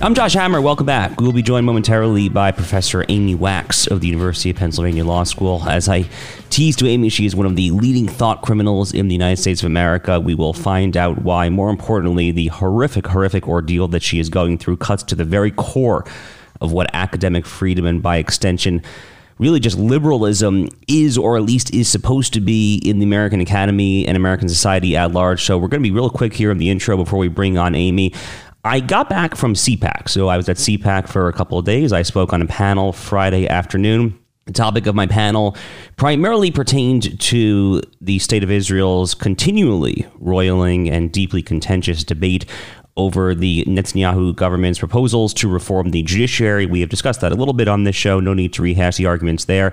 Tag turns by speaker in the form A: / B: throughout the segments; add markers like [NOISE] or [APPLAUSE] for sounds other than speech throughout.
A: I'm Josh Hammer. Welcome back. We will be joined momentarily by Professor Amy Wax of the University of Pennsylvania Law School. As I teased to Amy, she is one of the leading thought criminals in the United States of America. We will find out why, more importantly, the horrific, horrific ordeal that she is going through cuts to the very core of what academic freedom and, by extension, really just liberalism is, or at least is supposed to be in the American Academy and American society at large. So we're going to be real quick here in the intro before we bring on Amy. I got back from CPAC. So I was at CPAC for a couple of days. I spoke on a panel Friday afternoon. The topic of my panel primarily pertained to the state of Israel's continually roiling and deeply contentious debate over the Netanyahu government's proposals to reform the judiciary. We have discussed that a little bit on this show. No need to rehash the arguments there.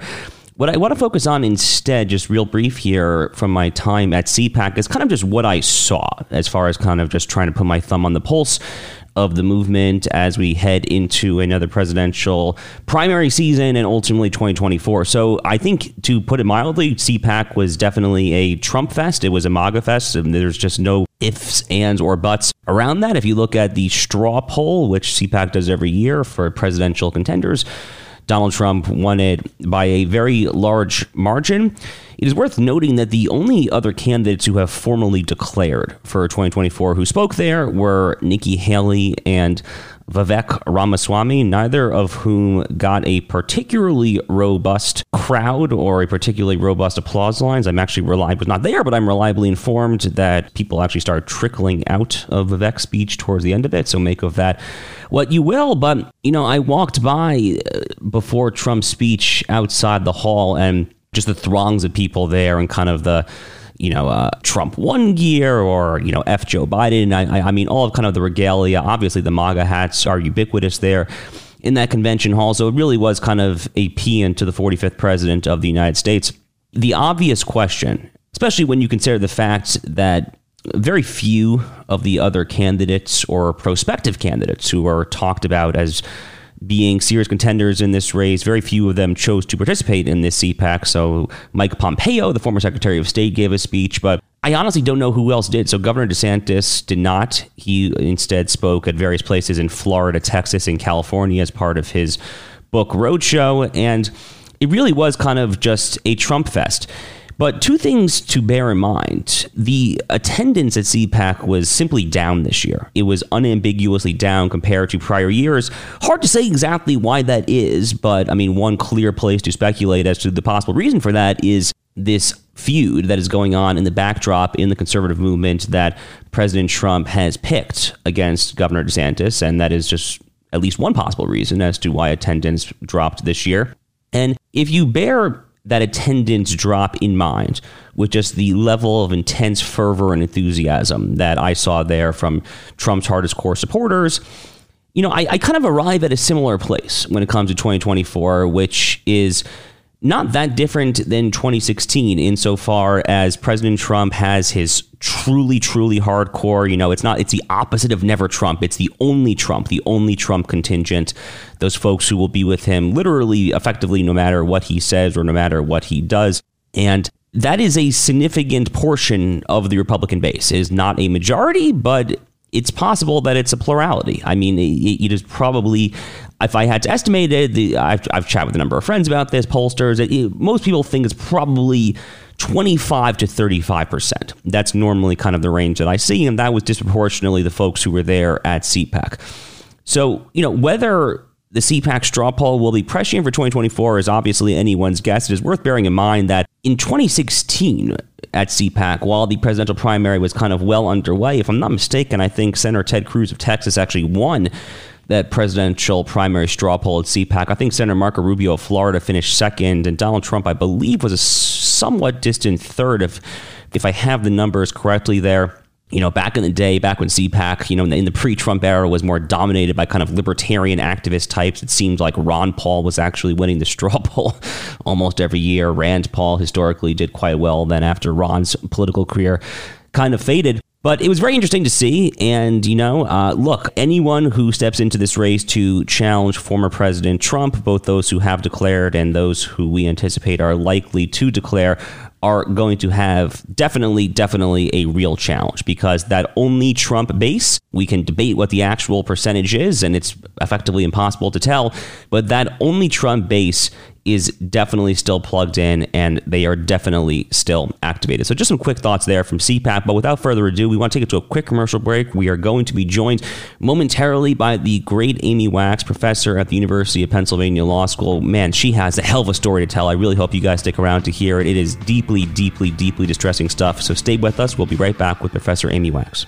A: What I want to focus on instead, just real brief here from my time at CPAC, is kind of just what I saw as far as kind of just trying to put my thumb on the pulse of the movement as we head into another presidential primary season and ultimately 2024. So I think, to put it mildly, CPAC was definitely a Trump fest. It was a MAGA fest, and there's just no ifs, ands, or buts around that. If you look at the straw poll, which CPAC does every year for presidential contenders, Donald Trump won it by a very large margin. It is worth noting that the only other candidates who have formally declared for 2024 who spoke there were Nikki Haley and Vivek Ramaswamy, neither of whom got a particularly robust crowd or a particularly robust applause lines. I'm actually reliably not there, but I'm reliably informed that people actually started trickling out of Vivek's speech towards the end of it. So make of that what you will. But you know, I walked by uh, before Trump's speech outside the hall and just the throngs of people there and kind of the you know, uh, Trump one gear or, you know, F Joe Biden. I, I mean, all of kind of the regalia. Obviously, the MAGA hats are ubiquitous there in that convention hall. So it really was kind of a paean to the 45th president of the United States. The obvious question, especially when you consider the fact that very few of the other candidates or prospective candidates who are talked about as being serious contenders in this race. Very few of them chose to participate in this CPAC. So Mike Pompeo, the former Secretary of State, gave a speech, but I honestly don't know who else did. So Governor DeSantis did not. He instead spoke at various places in Florida, Texas, and California as part of his book roadshow. And it really was kind of just a Trump fest. But two things to bear in mind. The attendance at CPAC was simply down this year. It was unambiguously down compared to prior years. Hard to say exactly why that is, but I mean, one clear place to speculate as to the possible reason for that is this feud that is going on in the backdrop in the conservative movement that President Trump has picked against Governor DeSantis. And that is just at least one possible reason as to why attendance dropped this year. And if you bear that attendance drop in mind with just the level of intense fervor and enthusiasm that I saw there from Trump's hardest core supporters. You know, I, I kind of arrive at a similar place when it comes to 2024, which is not that different than 2016 insofar as President Trump has his truly, truly hardcore, you know, it's not, it's the opposite of never Trump. It's the only Trump, the only Trump contingent, those folks who will be with him literally, effectively, no matter what he says or no matter what he does. And that is a significant portion of the Republican base. It is not a majority, but it's possible that it's a plurality. I mean, it, it is probably, if I had to estimate it, the, I've, I've chatted with a number of friends about this, pollsters. It, it, most people think it's probably 25 to 35 percent. That's normally kind of the range that I see, and that was disproportionately the folks who were there at CPAC. So, you know, whether the CPAC straw poll will be prescient for 2024 is obviously anyone's guess. It is worth bearing in mind that in 2016 at CPAC, while the presidential primary was kind of well underway, if I'm not mistaken, I think Senator Ted Cruz of Texas actually won that presidential primary straw poll at CPAC. I think Senator Marco Rubio of Florida finished second, and Donald Trump, I believe, was a somewhat distant third, if if I have the numbers correctly there you know, back in the day, back when CPAC, you know, in the, the pre-Trump era was more dominated by kind of libertarian activist types, it seemed like Ron Paul was actually winning the straw [LAUGHS] poll almost every year. Rand Paul historically did quite well. Then after Ron's political career kind of faded. But it was very interesting to see. And, you know, uh, look, anyone who steps into this race to challenge former President Trump, both those who have declared and those who we anticipate are likely to declare, are going to have definitely, definitely a real challenge because that only Trump base, we can debate what the actual percentage is, and it's effectively impossible to tell, but that only Trump base is definitely still plugged in and they are definitely still activated. So, just some quick thoughts there from CPAC. But without further ado, we want to take it to a quick commercial break. We are going to be joined momentarily by the great Amy Wax, professor at the University of Pennsylvania Law School. Man, she has a hell of a story to tell. I really hope you guys stick around to hear it. It is deeply, deeply, deeply distressing stuff. So, stay with us. We'll be right back with Professor Amy Wax.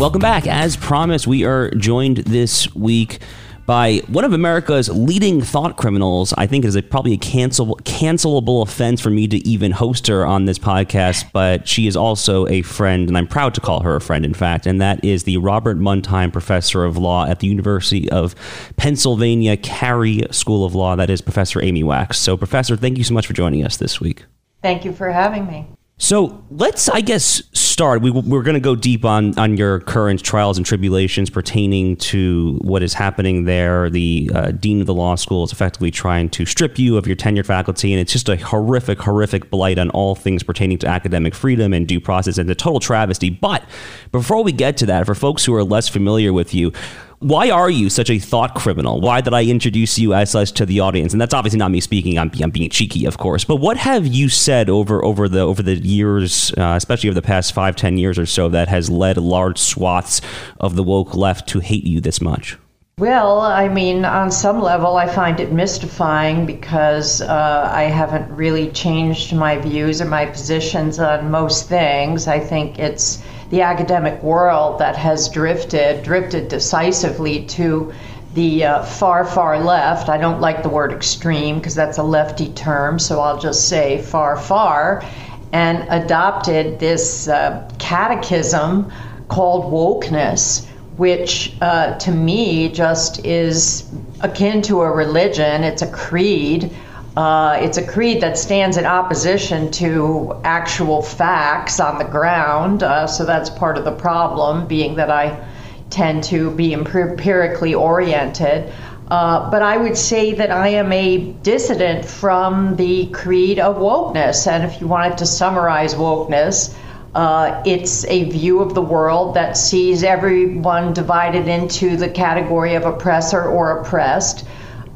A: Welcome back. As promised, we are joined this week by one of America's leading thought criminals. I think it is a, probably a cancel, cancelable offense for me to even host her on this podcast, but she is also a friend, and I'm proud to call her a friend, in fact, and that is the Robert Mundheim Professor of Law at the University of Pennsylvania Carey School of Law. That is Professor Amy Wax. So, Professor, thank you so much for joining us this week.
B: Thank you for having me.
A: So let's, I guess, start. We, we're going to go deep on, on your current trials and tribulations pertaining to what is happening there. The uh, dean of the law school is effectively trying to strip you of your tenured faculty, and it's just a horrific, horrific blight on all things pertaining to academic freedom and due process, and a total travesty. But before we get to that, for folks who are less familiar with you, why are you such a thought criminal? Why did I introduce you as such to the audience? And that's obviously not me speaking. I'm, I'm being cheeky, of course. But what have you said over over the over the years, uh, especially over the past five, ten years or so, that has led large swaths of the woke left to hate you this much?
B: Well, I mean, on some level, I find it mystifying because uh, I haven't really changed my views or my positions on most things. I think it's the academic world that has drifted, drifted decisively to the uh, far, far left. I don't like the word extreme because that's a lefty term, so I'll just say far, far, and adopted this uh, catechism called wokeness, which uh, to me just is akin to a religion, it's a creed uh, it's a creed that stands in opposition to actual facts on the ground. Uh, so that's part of the problem, being that I tend to be empirically oriented. Uh, but I would say that I am a dissident from the creed of wokeness. And if you wanted to summarize wokeness, uh, it's a view of the world that sees everyone divided into the category of oppressor or oppressed,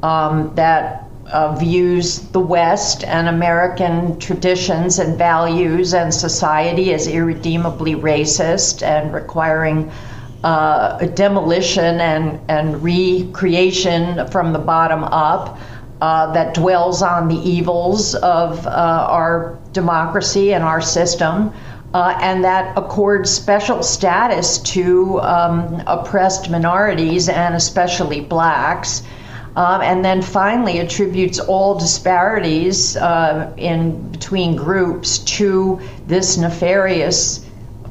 B: um, that uh, views the West and American traditions and values and society as irredeemably racist and requiring uh, demolition and, and recreation from the bottom up. Uh, that dwells on the evils of uh, our democracy and our system, uh, and that accords special status to um, oppressed minorities and especially blacks. Um, and then finally attributes all disparities uh, in between groups to this nefarious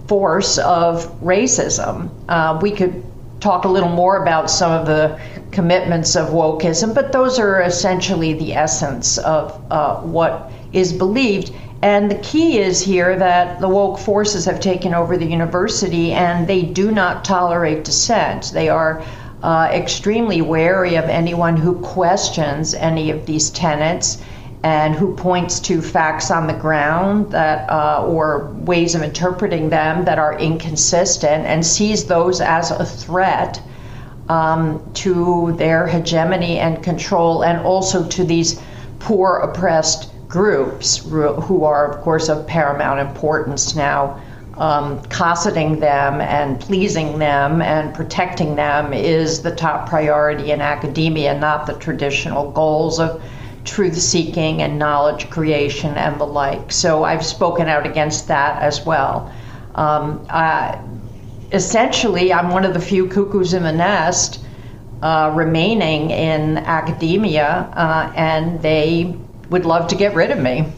B: force of racism. Uh, we could talk a little more about some of the commitments of wokeism, but those are essentially the essence of uh, what is believed. And the key is here that the woke forces have taken over the university and they do not tolerate dissent. They are uh, extremely wary of anyone who questions any of these tenets and who points to facts on the ground that uh, or ways of interpreting them that are inconsistent and sees those as a threat um, to their hegemony and control and also to these poor oppressed groups who are of course of paramount importance now um, cosseting them and pleasing them and protecting them is the top priority in academia, not the traditional goals of truth seeking and knowledge creation and the like. So I've spoken out against that as well. Um, essentially, I'm one of the few cuckoos in the nest uh, remaining in academia, uh, and they would love to get rid of me.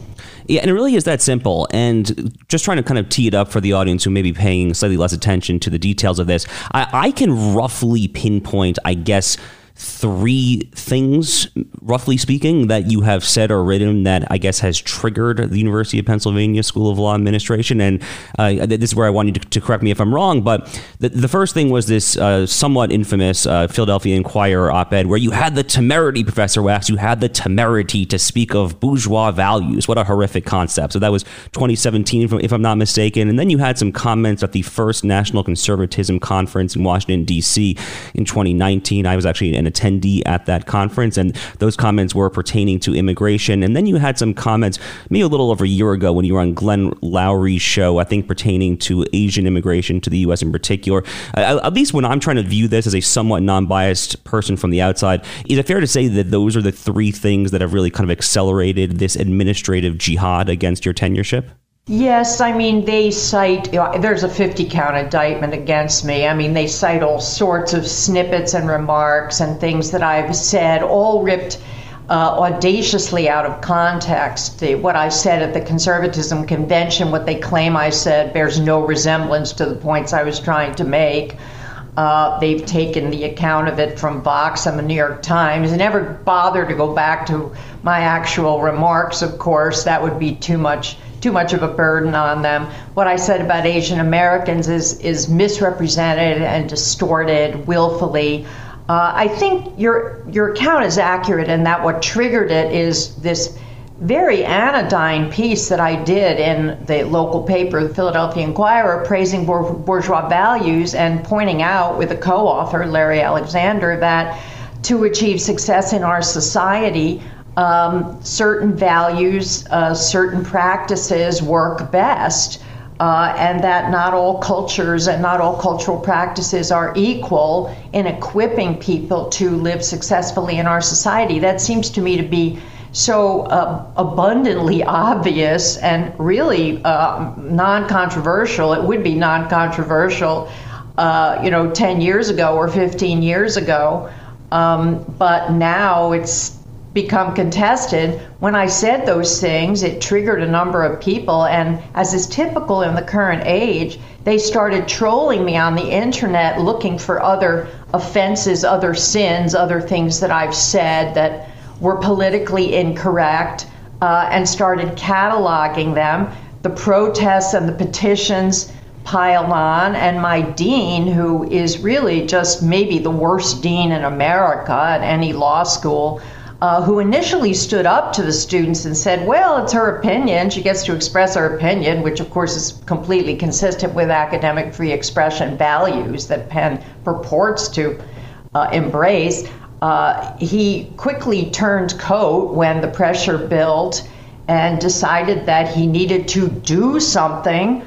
A: Yeah, and it really is that simple. And just trying to kind of tee it up for the audience who may be paying slightly less attention to the details of this, I, I can roughly pinpoint, I guess, three things, roughly speaking, that you have said or written that I guess has triggered the University of Pennsylvania School of Law Administration. And uh, this is where I want you to, to, correct me if I'm wrong. But the, the first thing was this uh, somewhat infamous uh, Philadelphia Inquirer op ed where you had the temerity, Professor Wax, you had the temerity to speak of bourgeois values. What a horrific concept. So that was 2017, if I'm not mistaken. And then you had some comments at the first National Conservatism Conference in Washington, D.C. in 2019. I was actually an attendee at that conference, and those comments were pertaining to immigration. And then you had some comments maybe a little over a year ago when you were on Glenn Loury's show, I think pertaining to Asian immigration to the U.S. in particular. Uh, at least when I'm trying to view this as a somewhat non-biased person from the outside, is it fair to say that those are the three things that have really kind of accelerated this administrative jihad against your tenureship?
B: Yes, I mean, they cite, you know, there's a 50 count indictment against me. I mean, they cite all sorts of snippets and remarks and things that I've said, all ripped uh, audaciously out of context. The, what I said at the conservatism convention, what they claim I said, bears no resemblance to the points I was trying to make. Uh, they've taken the account of it from Vox and the New York Times and never bothered to go back to my actual remarks, of course. That would be too much too much of a burden on them. What I said about Asian Americans is is misrepresented and distorted willfully. Uh, I think your your account is accurate in that what triggered it is this very anodyne piece that I did in the local paper, the Philadelphia Inquirer, praising bourgeois values and pointing out with a co-author, Larry Alexander, that to achieve success in our society, um, certain values, uh, certain practices work best. Uh, and that not all cultures and not all cultural practices are equal in equipping people to live successfully in our society. That seems to me to be so uh, abundantly obvious and really uh, non controversial. It would be non controversial, uh, you know, 10 years ago or 15 years ago. Um, but now it's become contested. When I said those things, it triggered a number of people, and as is typical in the current age, they started trolling me on the internet looking for other offenses, other sins, other things that I've said that were politically incorrect, uh, and started cataloging them. The protests and the petitions piled on, and my dean, who is really just maybe the worst dean in America at any law school, uh, who initially stood up to the students and said, Well, it's her opinion. She gets to express her opinion, which of course is completely consistent with academic free expression values that Penn purports to uh, embrace. Uh, he quickly turned coat when the pressure built and decided that he needed to do something,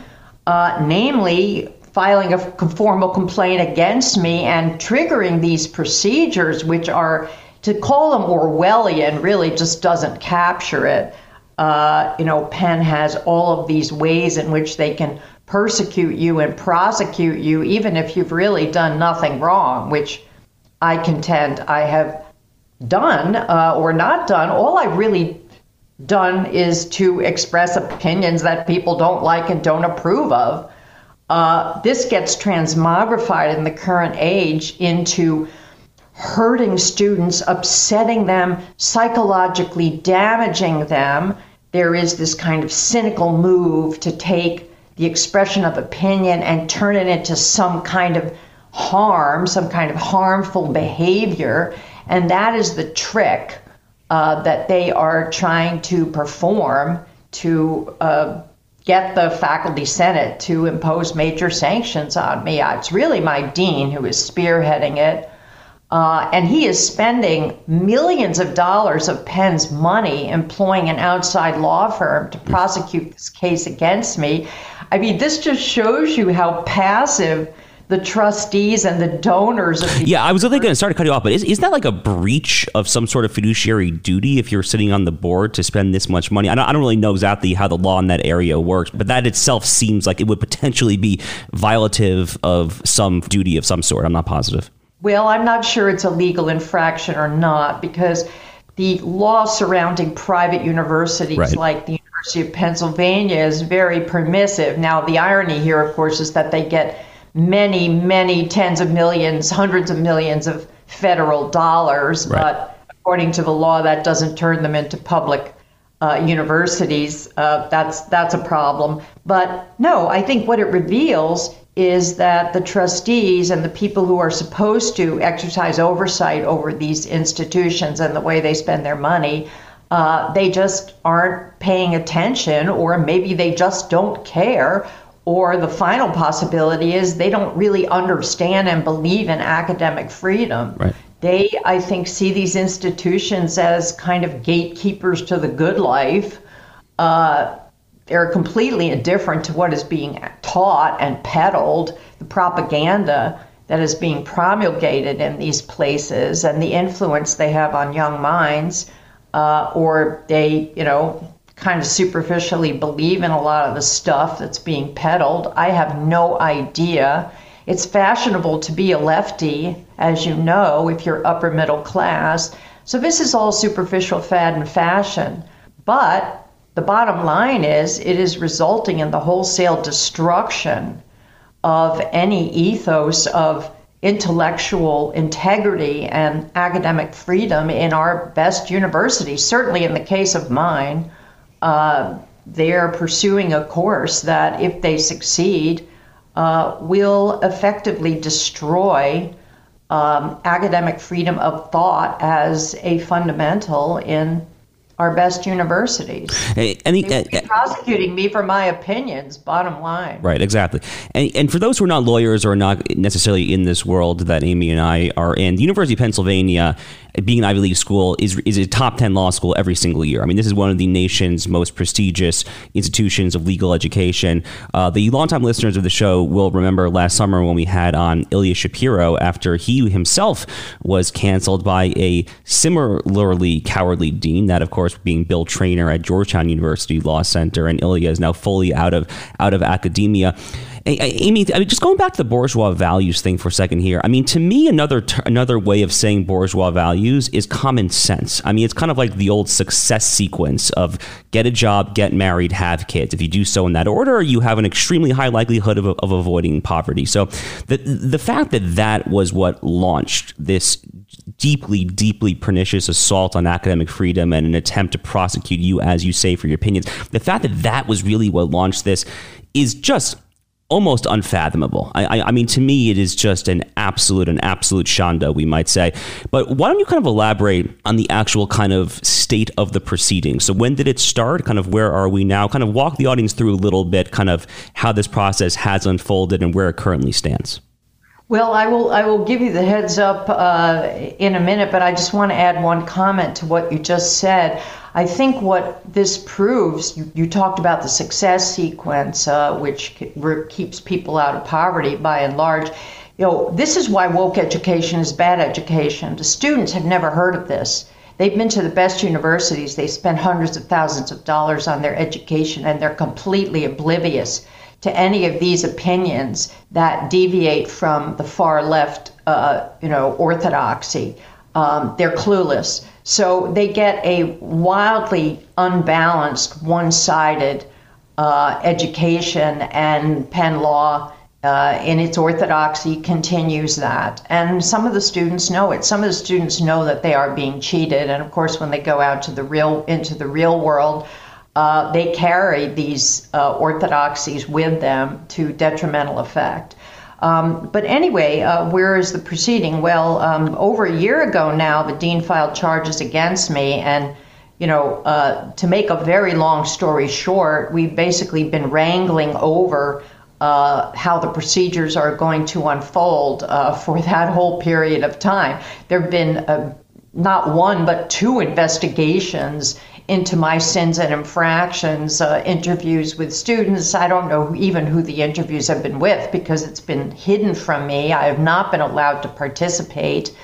B: uh, namely, filing a formal complaint against me and triggering these procedures, which are to call them Orwellian really just doesn't capture it. Uh, you know, Penn has all of these ways in which they can persecute you and prosecute you, even if you've really done nothing wrong, which I contend I have done uh, or not done. All I've really done is to express opinions that people don't like and don't approve of. Uh, this gets transmogrified in the current age into hurting students, upsetting them, psychologically damaging them, there is this kind of cynical move to take the expression of opinion and turn it into some kind of harm, some kind of harmful behavior. And that is the trick uh, that they are trying to perform to uh, get the faculty senate to impose major sanctions on me. Uh, it's really my dean who is spearheading it. Uh, and he is spending millions of dollars of Penn's money employing an outside law firm to prosecute this case against me. I mean, this just shows you how passive the trustees and the donors of the
A: yeah i was really going to start to cut you off but is, is that like a breach of some sort of fiduciary duty if you're sitting on the board to spend this much money? I don't, I don't really know exactly how the law in that area works but that itself seems like it would potentially be violative of some duty of some sort. I'm not positive
B: well i'm not sure it's a legal infraction or not because the law surrounding private universities right. like the University of Pennsylvania is very permissive. Now, the irony here, of course, is that they get many, many tens of millions, hundreds of millions of federal dollars. Right. But according to the law, that doesn't turn them into public uh, universities. Uh, that's that's a problem. But no, I think what it reveals is that the trustees and the people who are supposed to exercise oversight over these institutions and the way they spend their money, uh, they just aren't paying attention, or maybe they just don't care, or the final possibility is they don't really understand and believe in academic freedom.
A: Right.
B: They, I think, see these institutions as kind of gatekeepers to the good life. Uh, they're completely indifferent to what is being taught and peddled, the propaganda that is being promulgated in these places, and the influence they have on young minds. Uh, or they, you know, kind of superficially believe in a lot of the stuff that's being peddled. I have no idea. It's fashionable to be a lefty, as you know, if you're upper middle class. So this is all superficial fad and fashion. But the bottom line is it is resulting in the wholesale destruction of any ethos of intellectual integrity and academic freedom in our best universities. Certainly in the case of mine, uh, they're pursuing a course that, if they succeed, uh, will effectively destroy um, academic freedom of thought as a fundamental in our best universities. Hey, any, uh, prosecuting me for my opinions, bottom line.
A: Right, exactly. And, and for those who are not lawyers or not necessarily in this world that Amy and I are in, the University of Pennsylvania being an Ivy League school is is a top 10 law school every single year. I mean, this is one of the nation's most prestigious institutions of legal education. Uh, the longtime listeners of the show will remember last summer when we had on Ilya Shapiro after he himself was canceled by a similarly cowardly dean, that of course being Bill Treanor at Georgetown University Law Center, and Ilya is now fully out of out of academia. Amy, I mean, just going back to the bourgeois values thing for a second here. I mean, to me, another another way of saying bourgeois values is common sense. I mean, it's kind of like the old success sequence of get a job, get married, have kids. If you do so in that order, you have an extremely high likelihood of, of avoiding poverty. So, the the fact that that was what launched this deeply, deeply pernicious assault on academic freedom and an attempt to prosecute you, as you say, for your opinions. The fact that that was really what launched this is just almost unfathomable. I, I, I, mean, to me, it is just an absolute, an absolute shanda, we might say. But why don't you kind of elaborate on the actual kind of state of the proceedings? So, when did it start? Kind of where are we now? Kind of walk the audience through a little bit, kind of how this process has unfolded and where it currently stands.
B: Well, I will. I will give you the heads up uh, in a minute, but I just want to add one comment to what you just said. I think what this proves, you, you talked about the success sequence, uh, which keeps people out of poverty by and large. You know, this is why woke education is bad education. The students have never heard of this. They've been to the best universities. They spend hundreds of thousands of dollars on their education, and they're completely oblivious to any of these opinions that deviate from the far left, uh, you know, orthodoxy. Um, they're clueless. So they get a wildly unbalanced, one sided uh, education, and Penn Law, uh, in its orthodoxy, continues that. And some of the students know it. Some of the students know that they are being cheated. And of course, when they go out to the real, into the real world, uh, they carry these uh, orthodoxies with them to detrimental effect. Um, but anyway, uh, where is the proceeding? Well, um, over a year ago now, the dean filed charges against me, and you know, uh, to make a very long story short, we've basically been wrangling over uh, how the procedures are going to unfold uh, [LAUGHS] for that whole period of time. There have been uh, not one but two investigations into my sins and infractions, uh, interviews with students. I don't know even who the interviews have been with because it's been hidden from me. I have not been allowed to participate.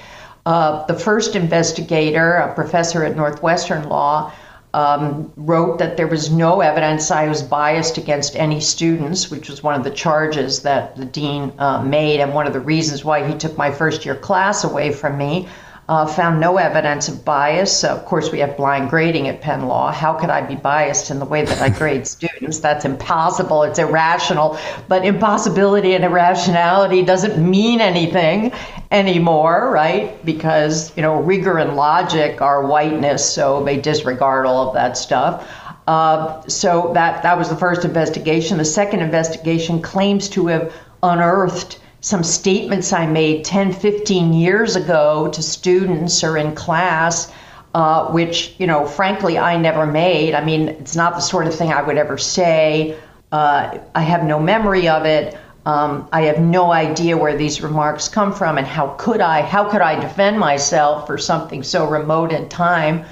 B: Uh, the first investigator, a professor at Northwestern Law, um, wrote that there was no evidence I was biased against any students, which was one of the charges that the dean uh, made, and one of the reasons why he took my first year class away from me uh, found no evidence of bias. Uh, of course, we have blind grading at Penn Law. How could I be biased in the way that I grade [LAUGHS] students? That's impossible. It's irrational. But impossibility and irrationality doesn't mean anything anymore, right? Because, you know, rigor and logic are whiteness, so they disregard all of that stuff. Uh, so that, that was the first investigation. The second investigation claims to have unearthed some statements I made 10, 15 years ago to students or in class, uh, which, you know, frankly, I never made. I mean, it's not the sort of thing I would ever say. Uh, I have no memory of it. Um, I have no idea where these remarks come from, and how could I? How could I defend myself for something so remote in time?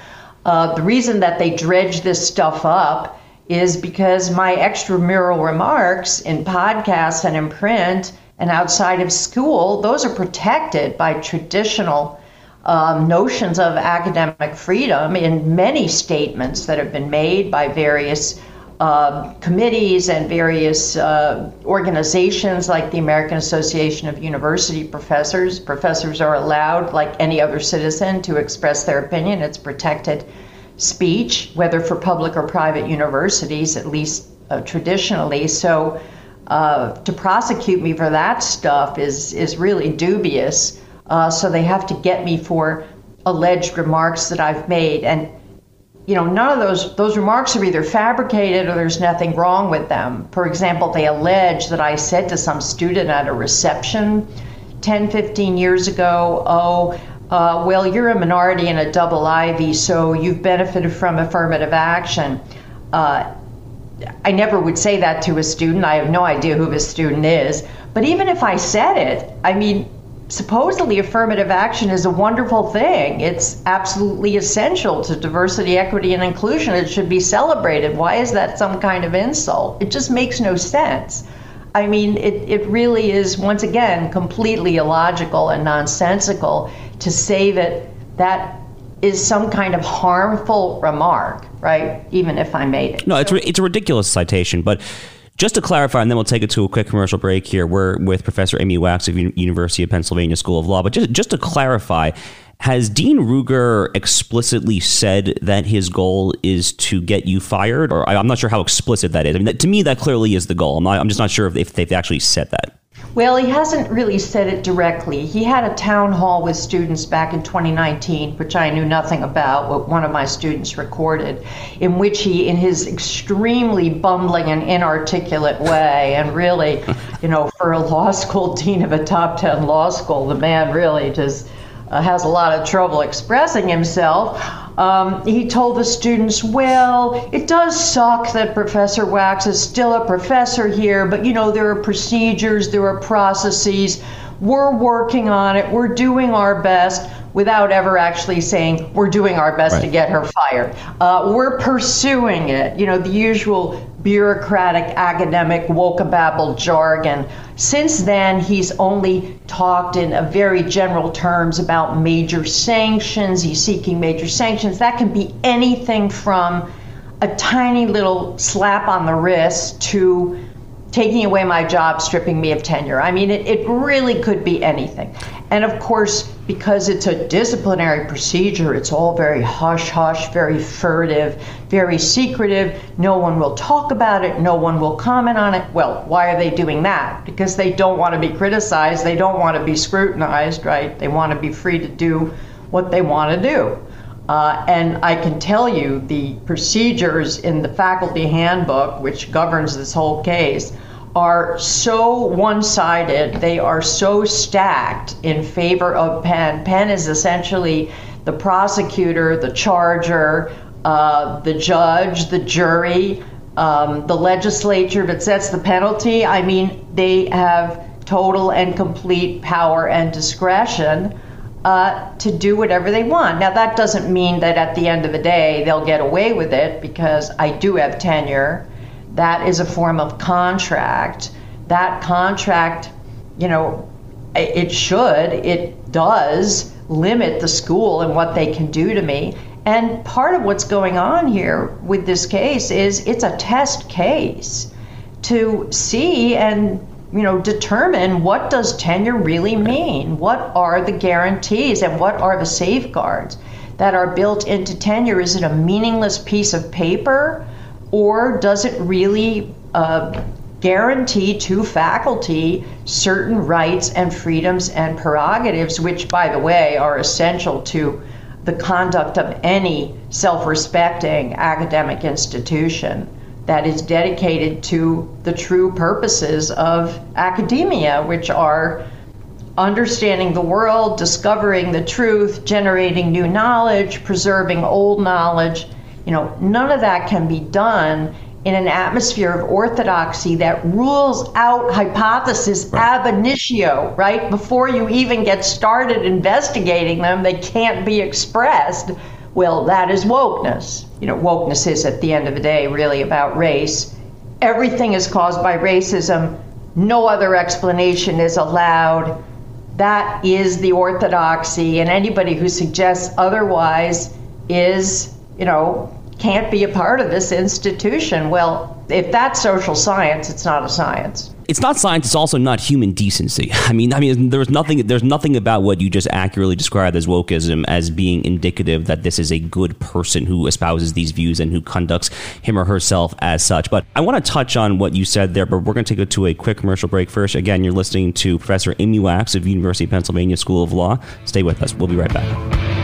B: Uh, the reason that they dredge this stuff up is because my extramural remarks in podcasts and in print and outside of school, those are protected by traditional um, notions of academic freedom in many statements that have been made by various uh, committees and various uh, organizations like the American Association of University Professors. Professors are allowed, like any other citizen, to express their opinion. It's protected speech, whether for public or private universities, at least uh, traditionally. So uh, to prosecute me for that stuff is is really dubious. Uh, so they have to get me for alleged remarks that I've made, and you know none of those those remarks are either fabricated or there's nothing wrong with them. For example, they allege that I said to some student at a reception 10, 15 years ago, "Oh." Uh, well, you're a minority in a double Ivy, so you've benefited from affirmative action. Uh, I never would say that to a student. I have no idea who this student is. But even if I said it, I mean, supposedly affirmative action is a wonderful thing. It's absolutely essential to diversity, equity, and inclusion. It should be celebrated. Why is that some kind of insult? It just makes no sense. I mean, it, it really is, once again, completely illogical and nonsensical to say that that is some kind of harmful remark, right? Even if I made it.
A: No, it's, it's a ridiculous citation, but just to clarify, and then we'll take it to a quick commercial break here. We're with Professor Amy Wax of U- University of Pennsylvania School of Law. But just, just to clarify, has Dean Ruger explicitly said that his goal is to get you fired? Or I'm not sure how explicit that is. I mean, that, to me, that clearly is the goal. I'm, not, I'm just not sure if, if they've actually said that.
B: Well, he hasn't really said it directly. He had a town hall with students back in 2019, which I knew nothing about, what one of my students recorded, in which he, in his extremely bumbling and inarticulate way, and really, [LAUGHS] you know, for a law school dean of a top 10 law school, the man really just uh, has a lot of trouble expressing himself. Um, he told the students, Well, it does suck that Professor Wax is still a professor here, but you know, there are procedures, there are processes. We're working on it, we're doing our best without ever actually saying we're doing our best right. to get her fired. Uh, we're pursuing it, you know, the usual bureaucratic, academic, wokababble jargon. Since then, he's only talked in very general terms about major sanctions. He's seeking major sanctions. That can be anything from a tiny little slap on the wrist to taking away my job, stripping me of tenure. I mean, it, it really could be anything. And of course, because it's a disciplinary procedure, it's all very hush hush, very furtive, very secretive. No one will talk about it, no one will comment on it. Well, why are they doing that? Because they don't want to be criticized, they don't want to be scrutinized, right? They want to be free to do what they want to do. Uh, and I can tell you the procedures in the faculty handbook, which governs this whole case, are so one sided, they are so stacked in favor of Penn. Penn is essentially the prosecutor, the charger, uh, the judge, the jury, um, the legislature that sets the penalty. I mean, they have total and complete power and discretion uh, to do whatever they want. Now, that doesn't mean that at the end of the day they'll get away with it because I do have tenure. That is a form of contract. That contract, you know, it should, it does limit the school and what they can do to me. And part of what's going on here with this case is it's a test case to see and you know determine what does tenure really mean what are the guarantees and what are the safeguards that are built into tenure is it a meaningless piece of paper or does it really uh, guarantee to faculty certain rights and freedoms and prerogatives which by the way are essential to the conduct of any self-respecting academic institution that is dedicated to the true purposes of academia, which are understanding the world, discovering the truth, generating new knowledge, preserving old knowledge. You know, none of that can be done in an atmosphere of orthodoxy that rules out hypothesis right. ab initio, right? Before you even get started investigating them, they can't be expressed well, that is wokeness. You know, wokeness is at the end of the day really about race. Everything is caused by racism. No other explanation is allowed. That is the orthodoxy, and anybody who suggests otherwise is, you know, can't be a part of this institution. Well, if that's social science, it's not a science
A: it's not science. It's also not human decency. [LAUGHS] I mean, I mean, there's nothing. There's nothing about what you just accurately described as wokeism as being indicative that this is a good person who espouses these views and who conducts him or herself as such. But I want to touch on what you said there. But we're going to take it to a quick commercial break first. Again, you're listening to Professor Amy Wax of University of Pennsylvania School of Law. Stay with us. We'll be right back.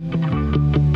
A: thank you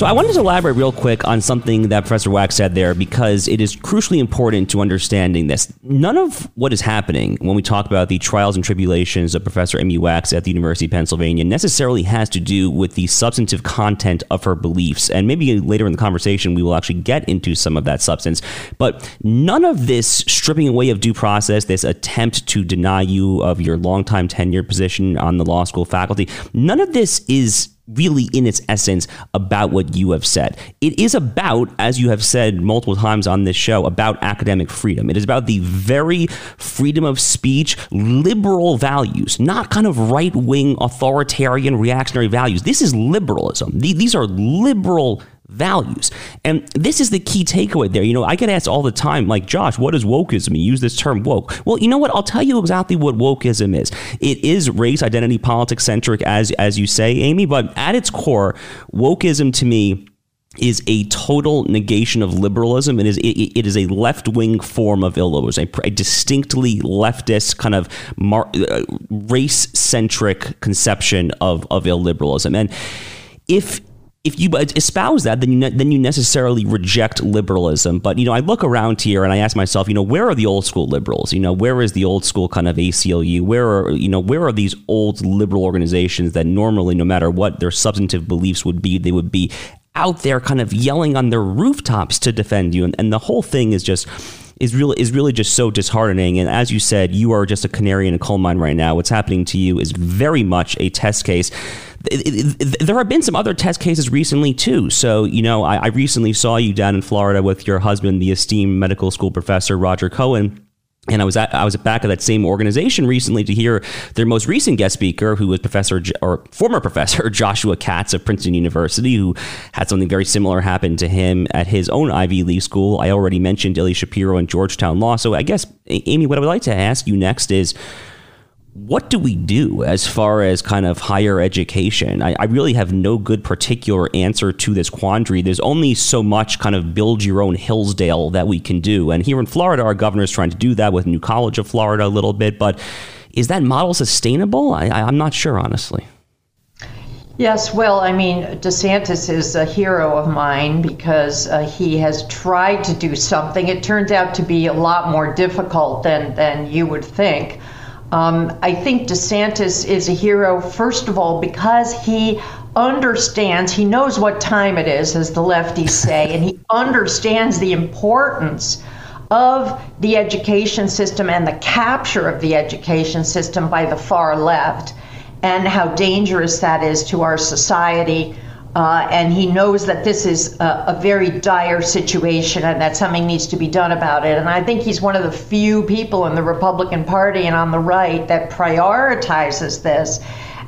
A: So I wanted to elaborate real quick on something that Professor Wax said there because it is crucially important to understanding this. None of what is happening when we talk about the trials and tribulations of Professor Amy Wax at the University of Pennsylvania necessarily has to do with the substantive content of her beliefs. And maybe later in the conversation, we will actually get into some of that substance. But none of this stripping away of due process, this attempt to deny you of your longtime tenure position on the law school faculty, none of this is really in its essence about what you have said. It is about, as you have said multiple times on this show, about academic freedom. It is about the very freedom of speech, liberal values, not kind of right wing, authoritarian, reactionary values. This is liberalism. These are liberal values. And this is the key takeaway there. You know, I get asked all the time, like, Josh, what is wokeism? You use this term woke. Well, you know what? I'll tell you exactly what wokeism is. It is race identity politics centric, as as you say, Amy, but at its core, wokeism to me is a total negation of liberalism. It is it, it is a left wing form of illiberalism, a, a distinctly leftist kind of mar- uh, race centric conception of of illiberalism. And if if you espouse that, then you ne- then you necessarily reject liberalism. But you know, I look around here and I ask myself, you know, where are the old school liberals? You know, where is the old school kind of ACLU? Where are you know where are these old liberal organizations that normally, no matter what their substantive beliefs would be, they would be out there kind of yelling on their rooftops to defend you, and, and the whole thing is just is really is really just so disheartening. And as you said, you are just a canary in a coal mine right now. What's happening to you is very much a test case there have been some other test cases recently too. So you know, I, I recently saw you down in Florida with your husband, the esteemed medical school professor Roger Cohen and I was at I was back at that same organization recently to hear their most recent guest speaker, who was Professor or former [LAUGHS] Professor Joshua Katz of Princeton University, who had something very similar happen to him at his own Ivy League school. I already mentioned Ilya Shapiro and Georgetown Law. So I guess Amy, what I would like to ask you next is what do we do as far as kind of higher education? I, I, really have no good particular answer to this quandary. There's only so much kind of build your own Hillsdale that we can do. And here in Florida, our governor is trying to do that with New College of Florida a little bit. But is that model sustainable? I, I'm not sure, honestly.
B: Yes, well, I mean, DeSantis is a hero of mine because uh, he has tried to do something. It turns out to be a lot more difficult than, than you would think. Um, I think DeSantis is a hero, first of all, because he understands, he knows what time it is, as the lefties say, and he [LAUGHS] understands the importance of the education system and the capture of the education system by the far left, and how dangerous that is to our society uh, and he knows that this is a, a, very dire situation and that something needs to be done about it. And I think he's one of the few people in the Republican Party and on the right that prioritizes this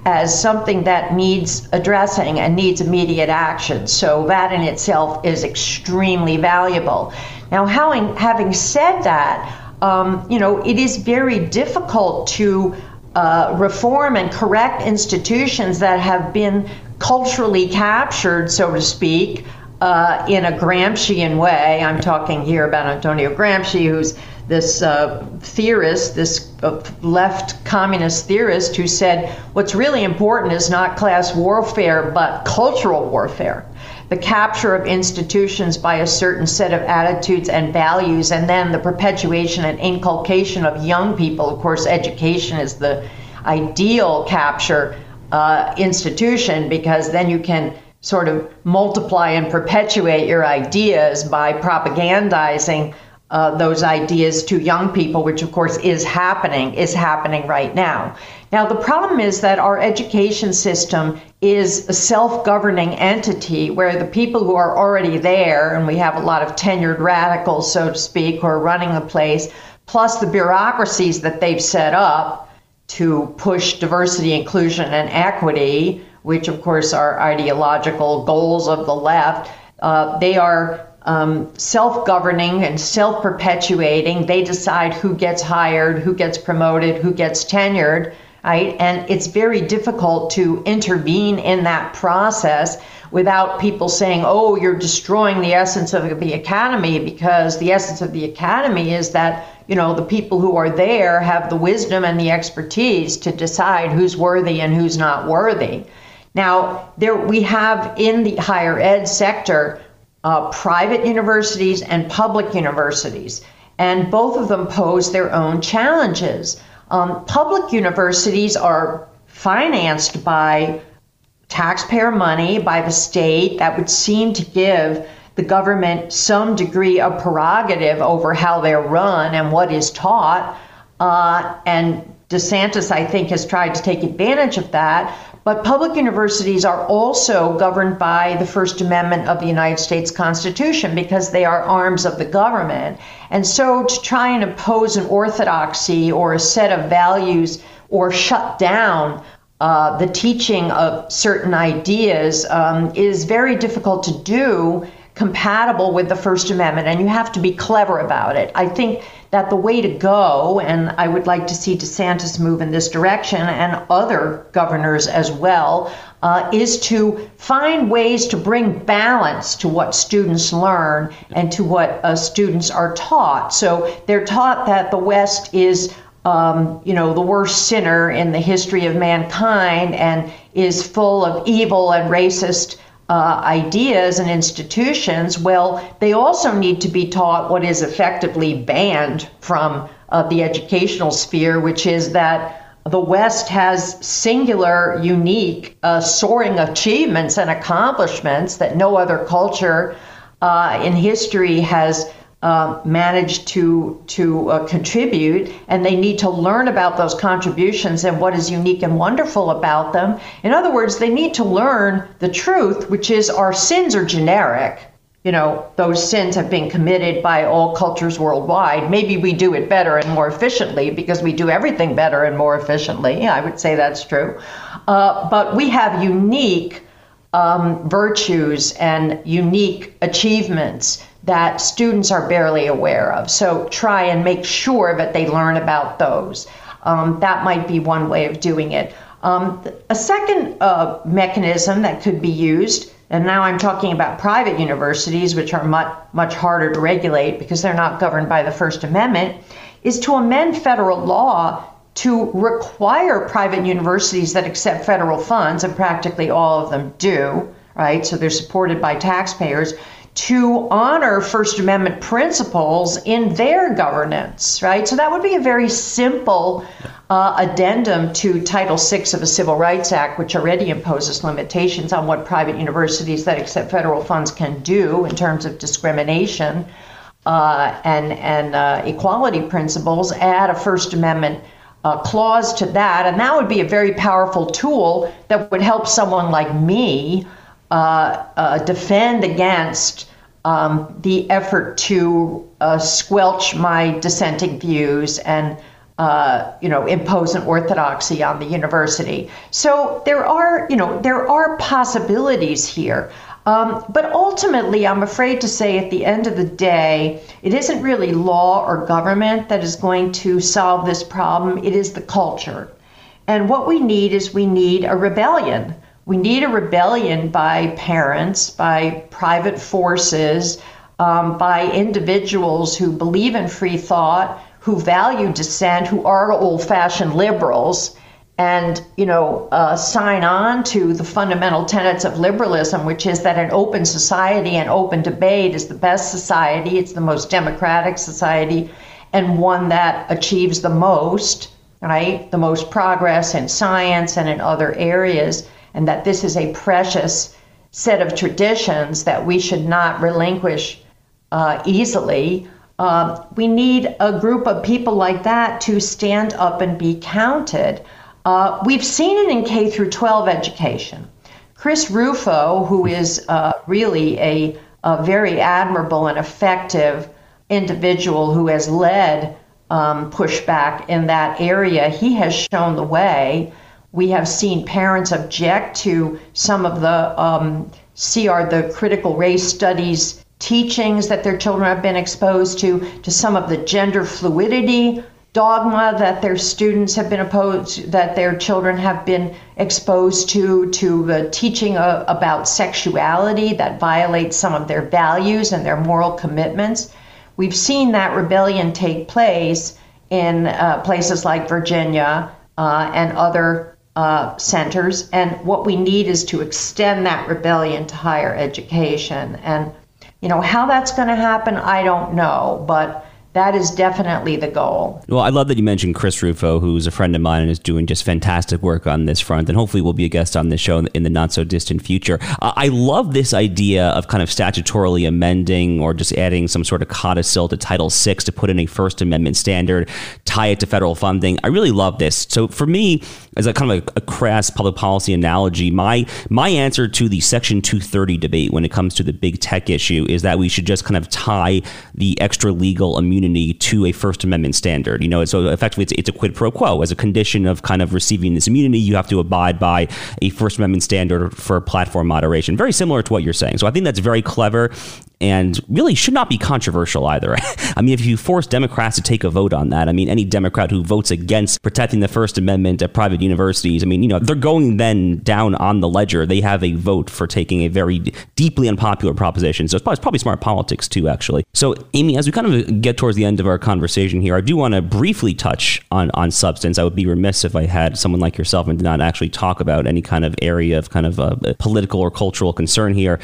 B: as something that needs addressing and needs immediate action. So that in itself is extremely valuable. Now, having, having said that, um, you know, it is very difficult to uh, reform and correct institutions that have been culturally captured, so to speak, uh, in a Gramscian way. I'm talking here about Antonio Gramsci, who's this uh, theorist, this uh, left communist theorist, who said what's really important is not class warfare, but cultural warfare. The capture of institutions by a certain set of attitudes and values, and then the perpetuation and inculcation of young people. Of course, education is the ideal capture uh, institution because then you can sort of multiply and perpetuate your ideas by propagandizing uh, those ideas to young people, which of course is happening, is happening right now. Now, the problem is that our education system is a self governing entity where the people who are already there, and we have a lot of tenured radicals, so to speak, who are running the place, plus the bureaucracies that they've set up, to push diversity, inclusion, and equity, which of course are ideological goals of the left, uh, they are um, self governing and self perpetuating. They decide who gets hired, who gets promoted, who gets tenured, right? And it's very difficult to intervene in that process without people saying, oh, you're destroying the essence of the academy, because the essence of the academy is that you know, the people who are there have the wisdom and the expertise to decide who's worthy and who's not worthy. Now, there we have in the higher ed sector uh, private universities and public universities, and both of them pose their own challenges. Um, public universities are financed by taxpayer money, by the state, that would seem to give the government some degree of prerogative over how they're run and what is taught. Uh, and DeSantis, I think, has tried to take advantage of that. But public universities are also governed by the First Amendment of the United States Constitution because they are arms of the government. And so to try and impose an orthodoxy or a set of values or shut down uh, the teaching of certain ideas um, is very difficult to do compatible with the First Amendment, and you have to be clever about it. I think that the way to go, and I would like to see DeSantis move in this direction and other governors as well, uh, is to find ways to bring balance to what students learn and to what uh, students are taught. So they're taught that the West is. Um, you know, the worst sinner in the history of mankind and is full of evil and racist uh, ideas and institutions, well, they also need to be taught what is effectively banned from uh, the educational sphere, which is that the West has singular, unique, uh, soaring achievements and accomplishments that no other culture uh, in history has uh, manage to to uh, contribute, and they need to learn about those contributions and what is unique and wonderful about them. In other words, they need to learn the truth, which is our sins are generic. You know, those sins have been committed by all cultures worldwide. Maybe we do it better and more efficiently because we do everything better and more efficiently. I would say that's true. Uh, but we have unique um, virtues and unique achievements that students are barely aware of. So try and make sure that they learn about those. Um, that might be one way of doing it. Um, a second uh, mechanism that could be used, and now I'm talking about private universities, which are much, much harder to regulate because they're not governed by the First Amendment, is to amend federal law to require private universities that accept federal funds, and practically all of them do, right? So they're supported by taxpayers to honor First Amendment principles in their governance, right? So that would be a very simple uh, addendum to Title VI of the Civil Rights Act, which already imposes limitations on what private universities that accept federal funds can do in terms of discrimination uh, and, and uh, equality principles. Add a First Amendment uh, clause to that, and that would be a very powerful tool that would help someone like me defend against um, the effort to uh, squelch my dissenting views and uh, you know impose an orthodoxy on the university. So there are you know there are possibilities here. Um, but ultimately, I'm afraid to say at the end of the day, it isn't really law or government that is going to solve this problem, it is the culture. And what we need is we need a rebellion. We need a rebellion by parents, by private forces, um, by individuals who believe in free thought, who value dissent, who are old fashioned liberals, and you know uh, sign on to the fundamental tenets of liberalism, which is that an open society and open debate is the best society, it's the most democratic society, and one that achieves the most, right? The most progress in science and in other areas and that this is a precious set of traditions that we should not relinquish uh, easily. Uh, we need a group of people like that to stand up and be counted. Uh, we've seen it in K through 12 education. Chris Rufo, who is uh, really a, a, very admirable and effective individual who has led um, pushback in that area, he has shown the way. We have seen parents object to some of the um, CR, the critical race studies teachings that their children have been exposed to, to some of the gender fluidity dogma that their students have been opposed, that their children have been exposed to, to the teaching about sexuality that violates some of their values and their moral commitments. We've seen that rebellion take place in uh, places like Virginia uh, and other uh, centers. And what we need is to extend that rebellion to higher education. And, you know, how that's going to happen, I don't know. But that is definitely the goal.
A: Well, I love that you mentioned Chris Rufo, who's a friend of mine and is doing just fantastic work on this front, and hopefully we'll be a guest on this show in the not so distant future. I love this idea of kind of statutorily amending or just adding some sort of codicil to Title VI to put in a First Amendment standard, tie it to federal funding. I really love this. So for me, as a kind of a, a crass public policy analogy, my my answer to the Section 230 debate when it comes to the big tech issue is that we should just kind of tie the extra legal immunity immunity to a First Amendment standard. You know, so effectively it's, it's a quid pro quo. As a condition of kind of receiving this immunity, you have to abide by a First Amendment standard for platform moderation. Very similar to what you're saying. So I think that's very clever and really should not be controversial either. [LAUGHS] I mean, if you force Democrats to take a vote on that, I mean, any Democrat who votes against protecting the First Amendment at private universities, I mean, you know, they're going then down on the ledger. They have a vote for taking a very deeply unpopular proposition. So it's probably, it's probably smart politics too, actually. So, Amy, as we kind of get towards the end of our conversation here, I do want to briefly touch on on substance. I would be remiss if I had someone like yourself and did not actually talk about any kind of area of kind of uh, political or cultural concern here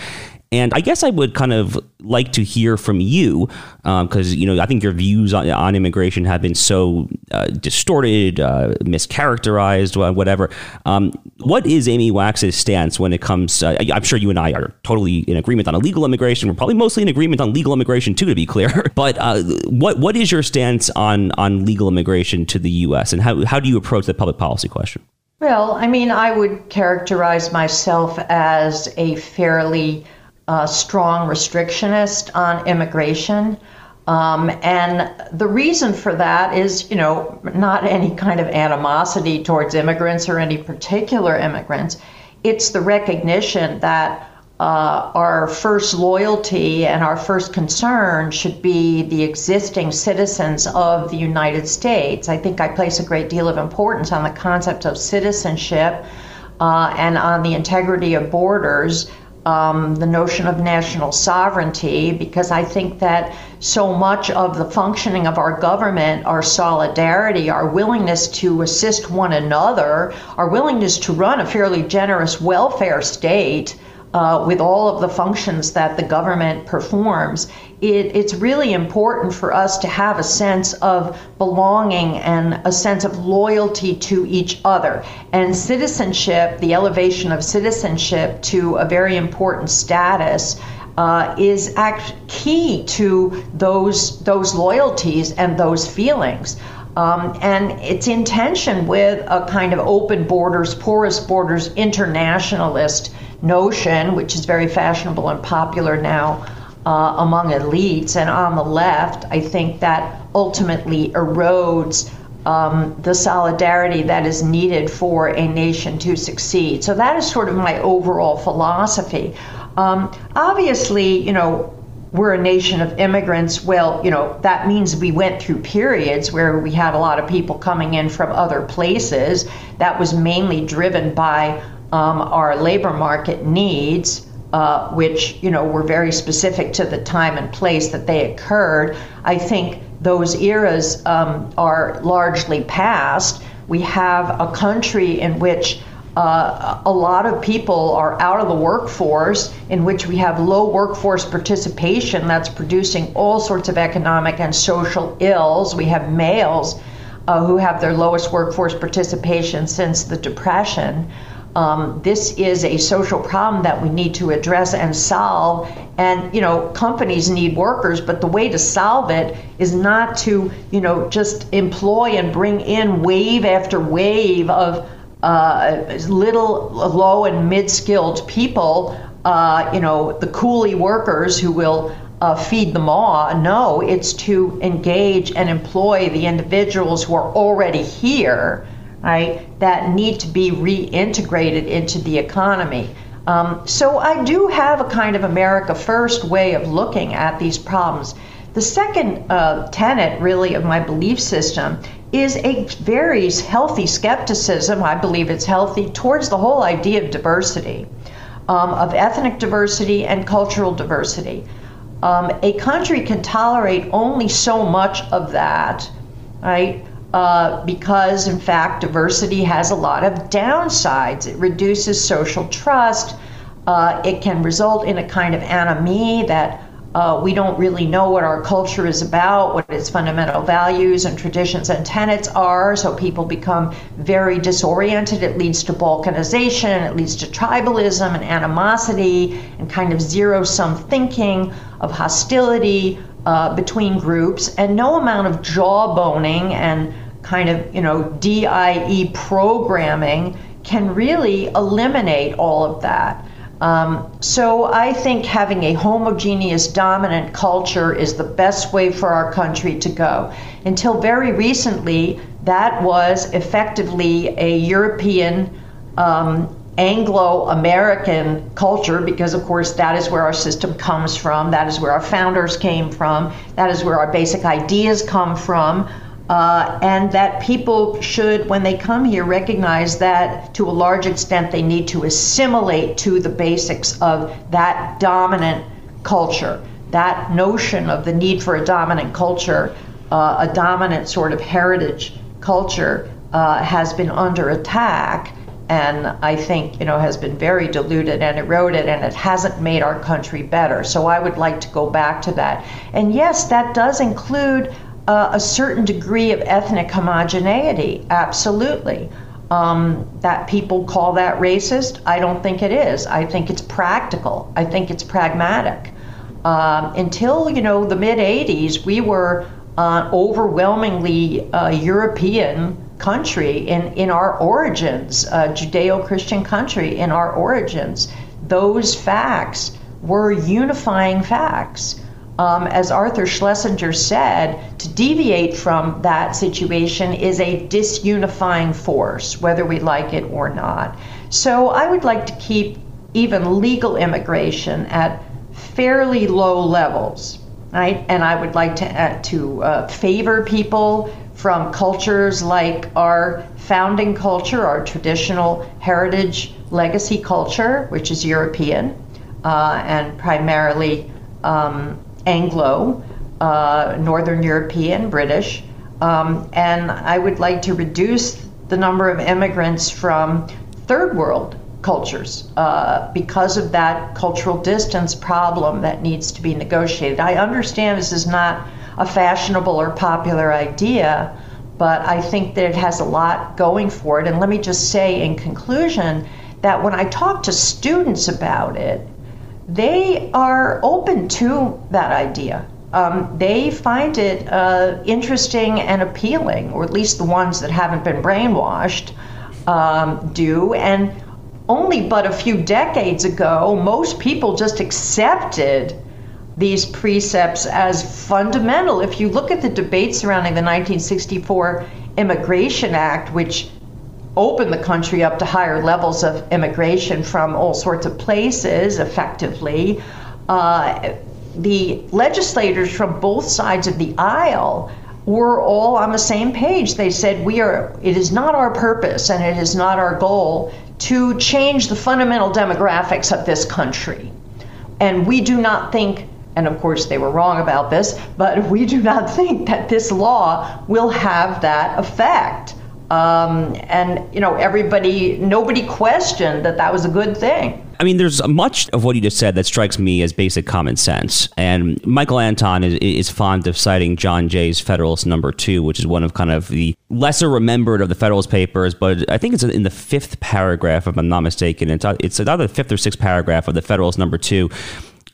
A: And I guess I would kind of like to hear from you because um, you know I think your views on, on immigration have been so uh, distorted, uh, mischaracterized, whatever. Um, what is Amy Wax's stance when it comes? Uh, I'm sure you and I are totally in agreement on illegal immigration. We're probably mostly in agreement on legal immigration too, to be clear. [LAUGHS] but uh, what what is your stance on on legal immigration to the U.S. and how how do you approach that public policy question?
B: Well, I mean, I would characterize myself as a fairly uh, strong restrictionist on immigration. Um, and the reason for that is, you know, not any kind of animosity towards immigrants or any particular immigrants. It's the recognition that uh, our first loyalty and our first concern should be the existing citizens of the United States. I think I place a great deal of importance on the concept of citizenship uh, and on the integrity of borders um, the notion of national sovereignty because I think that so much of the functioning of our government, our solidarity, our willingness to assist one another, our willingness to run a fairly generous welfare state uh, with all of the functions that the government performs, it, it's really important for us to have a sense of belonging and a sense of loyalty to each other. And citizenship, the elevation of citizenship to a very important status. Uh, is act key to those those loyalties and those feelings. Um, and it's in tension with a kind of open borders, porous borders, internationalist notion, which is very fashionable and popular now uh, among elites. And on the left, I think that ultimately erodes um, the solidarity that is needed for a nation to succeed. So that is sort of my overall philosophy. Um, obviously, you know, we're a nation of immigrants. Well, you know, that means we went through periods where we had a lot of people coming in from other places. That was mainly driven by um, our labor market needs, uh, which you know were very specific to the time and place that they occurred. I think those eras um, are largely past. We have a country in which uh, a lot of people are out of the workforce, in which we have low workforce participation that's producing all sorts of economic and social ills. We have males uh, who have their lowest workforce participation since the Depression. Um, this is a social problem that we need to address and solve. And you know, companies need workers, but the way to solve it is not to you know just employ and bring in wave after wave of uh, little low and mid-skilled people. Uh, you know, the coolie workers who will uh, feed the maw. No, it's to engage and employ the individuals who are already here right, that need to be reintegrated into the economy. Um, so I do have a kind of America First way of looking at these problems. The second uh, tenet, really, of my belief system is a very healthy skepticism. I believe it's healthy towards the whole idea of diversity, um, of ethnic diversity and cultural diversity. Um, a country can tolerate only so much of that, right? Uh, because, in fact, diversity has a lot of downsides. It reduces social trust. Uh, it can result in a kind of anomie that uh, we don't really know what our culture is about, what its fundamental values and traditions and tenets are, so people become very disoriented. It leads to balkanization, it leads to tribalism and animosity and kind of zero sum thinking of hostility uh, between groups, and no amount of jawboning and kind of you know DIE programming can really eliminate all of that. Um, so I think having a homogeneous dominant culture is the best way for our country to go. Until very recently, that was effectively a European um, Anglo American culture because, of course, that is where our system comes from, that is where our founders came from, that is where our basic ideas come from. Uh, and that people should, when they come here, recognize that to a large extent they need to assimilate to the basics of that dominant culture. That notion of the need for a dominant culture, uh, a dominant sort of heritage culture, uh, has been under attack and I think you know has been very diluted and eroded, and it hasn't made our country better. So I would like to go back to that. And yes, that does include uh, a certain degree of ethnic homogeneity. Absolutely. Um, that people call that racist, I don't think it is. I think it's practical. I think it's pragmatic. Um, until you know the mid '80s, we were uh, overwhelmingly uh, European country in, in our origins, a Judeo Christian country in our origins. Those facts were unifying facts. Um, as Arthur Schlesinger said, to deviate from that situation is a disunifying force, whether we like it or not. So I would like to keep even legal immigration at fairly low levels, right? And I would like to, uh, to uh, favor people from cultures like our founding culture, our traditional heritage legacy culture, which is European uh, and primarily um, Anglo, uh, Northern European, British. Um, and I would like to reduce the number of immigrants from third world cultures uh, because of that cultural distance problem that needs to be negotiated. I understand this is not a fashionable or popular idea, but I think that it has a lot going for it. And let me just say in conclusion that when I talk to students about it, they are open to that idea. Um, they find it uh, interesting and appealing, or at least the ones that haven't been brainwashed um, do. And only but a few decades ago, most people just accepted these precepts as fundamental. If you look at the debate surrounding the 1964 Immigration Act, which opened the country up to higher levels of immigration from all sorts of places effectively, uh, the legislators from both sides of the aisle were all on the same page. They said, We are, it is not our purpose and it is not our goal to change the fundamental demographics of this country. And we do not think and of course they were wrong about this, but we do not [LAUGHS] think that this law will have that effect. Um, and you know, everybody, nobody questioned that that was a good thing.
A: I mean, there's much of what you just said that strikes me as basic common sense. And Michael Anton is, is, fond of citing John Jay's Federalist Number Two, which is one of kind of the lesser remembered of the Federalist Papers. But I think it's in the fifth paragraph, if I'm not mistaken. It's, it's either the fifth or sixth paragraph of the Federalist Number Two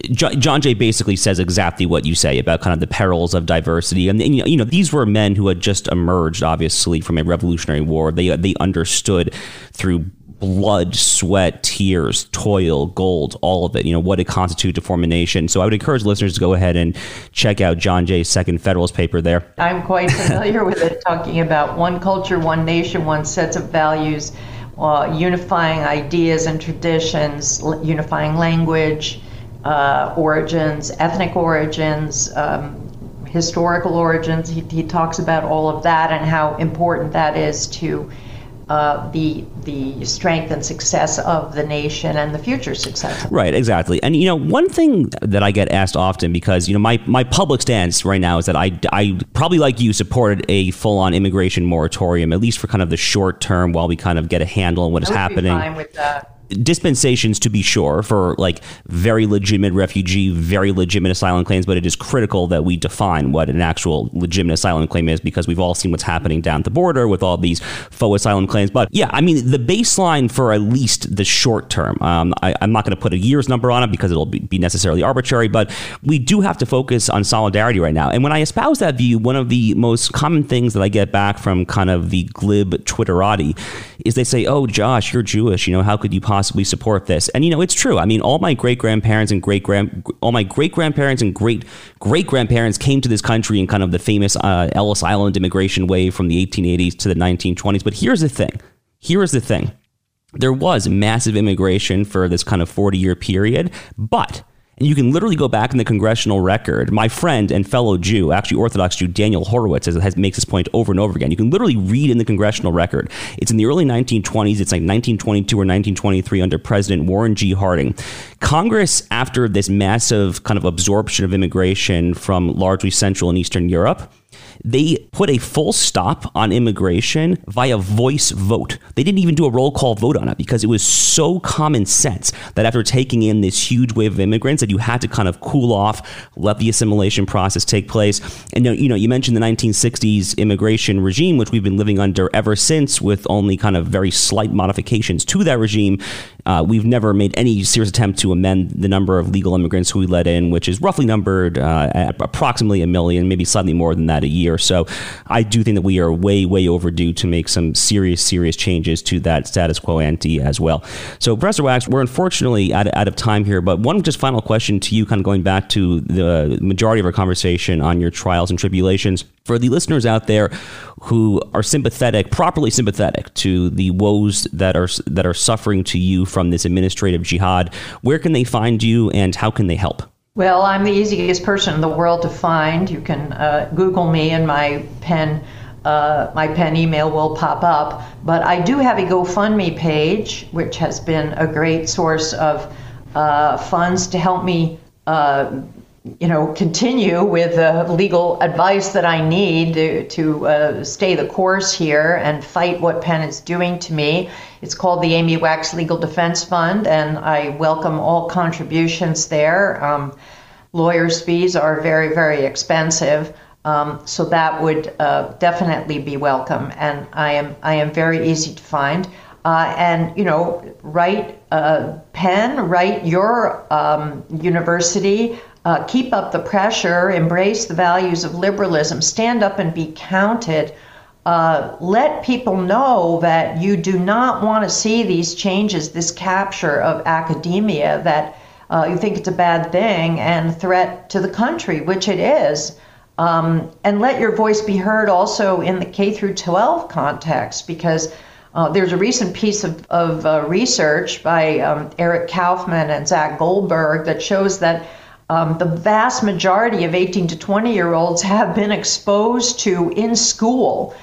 A: John Jay basically says exactly what you say about kind of the perils of diversity, and, and, you know these were men who had just emerged, obviously, from a Revolutionary War. They they understood through blood, sweat, tears, toil, gold, all of it. You know what it constitutes to form a nation. So I would encourage listeners to go ahead and check out John Jay's second Federalist paper there.
B: I'm quite familiar with it, talking about one culture, one nation, one sets of values, uh, unifying ideas and traditions, unifying language uh, origins, ethnic origins, um, historical origins. He, he, talks about all of that and how important that is to uh, the the strength and success of the nation and the future success.
A: Right, exactly. And you know, one thing that I get asked often because you know my my public stance right now is that I I probably like you supported a full on immigration moratorium at least for kind of the short term while we kind of get a handle on what is happening. Dispensations to be sure for like very legitimate refugee, very legitimate asylum claims, but it is critical that we define what an actual legitimate asylum claim is because we've all seen what's happening down the border with all these faux asylum claims. But yeah, I mean, the baseline for at least the short term, um, I, am not going to put a year's number on it because it'll be, be necessarily arbitrary, but we do have to focus on solidarity right now. And when I espouse that view, one of the most common things that I get back from kind of the glib Twitterati is they say, oh, Josh, you're Jewish. You know, how could you possibly possibly support this. And you know, it's true. I mean, all my great grandparents and great grand, all my great grandparents and great great grandparents came to this country in kind of the famous uh, Ellis Island immigration wave from the 1880s to the 1920s. But here's the thing. Here is the thing. There was massive immigration for this kind of 40 year period, but and you can literally go back in the congressional record. My friend and fellow Jew, actually Orthodox Jew, Daniel Horowitz, has, has, makes this point over and over again. You can literally read in the congressional record. It's in the early 1920s. It's like 1922 or 1923 under President Warren G. Harding. Congress, after this massive kind of absorption of immigration from largely Central and Eastern Europe, they put a full stop on immigration via voice vote. They didn't even do a roll call vote on it because it was so common sense that after taking in this huge wave of immigrants that you had to kind of cool off, let the assimilation process take place. And you know, you mentioned the 1960s immigration regime, which we've been living under ever since, with only kind of very slight modifications to that regime. Uh, we've never made any serious attempt to amend the number of legal immigrants who we let in, which is roughly numbered uh, at approximately a million, maybe slightly more than that a year. So I do think that we are way, way overdue to make some serious, serious changes to that status quo ante as well. So, Professor Wax, we're unfortunately out, out of time here, but one just final question to you, kind of going back to the majority of our conversation on your trials and tribulations. For the listeners out there who are sympathetic, properly sympathetic to the woes that are that are suffering to you from this administrative jihad, where can they find you and how can they help?
B: Well, I'm the easiest person in the world to find. You can uh, Google me, and my Penn, uh, my Penn email will pop up. But I do have a GoFundMe page, which has been a great source of uh, funds to help me uh, you know, continue with the legal advice that I need to, to uh, stay the course here and fight what Penn is doing to me. It's called the Amy Wax Legal Defense Fund, and I welcome all contributions there. Um, lawyers' fees are very, very expensive. Um, so that would uh, definitely be welcome, and I am I am very easy to find. Uh, and you know, write uh, Penn, write your um, university uh, keep up the pressure, embrace the values of liberalism, stand up and be counted. Uh, let people know that you do not want to see these changes, this capture of academia, that uh, you think it's a bad thing and threat to the country, which it is. Um, and let your voice be heard also in the K through 12 context, because uh, there's a recent piece of, of uh, research by um, Eric Kaufmann and Zach Goldberg that shows that um, the vast majority of 18 to 20 year olds have been exposed to in school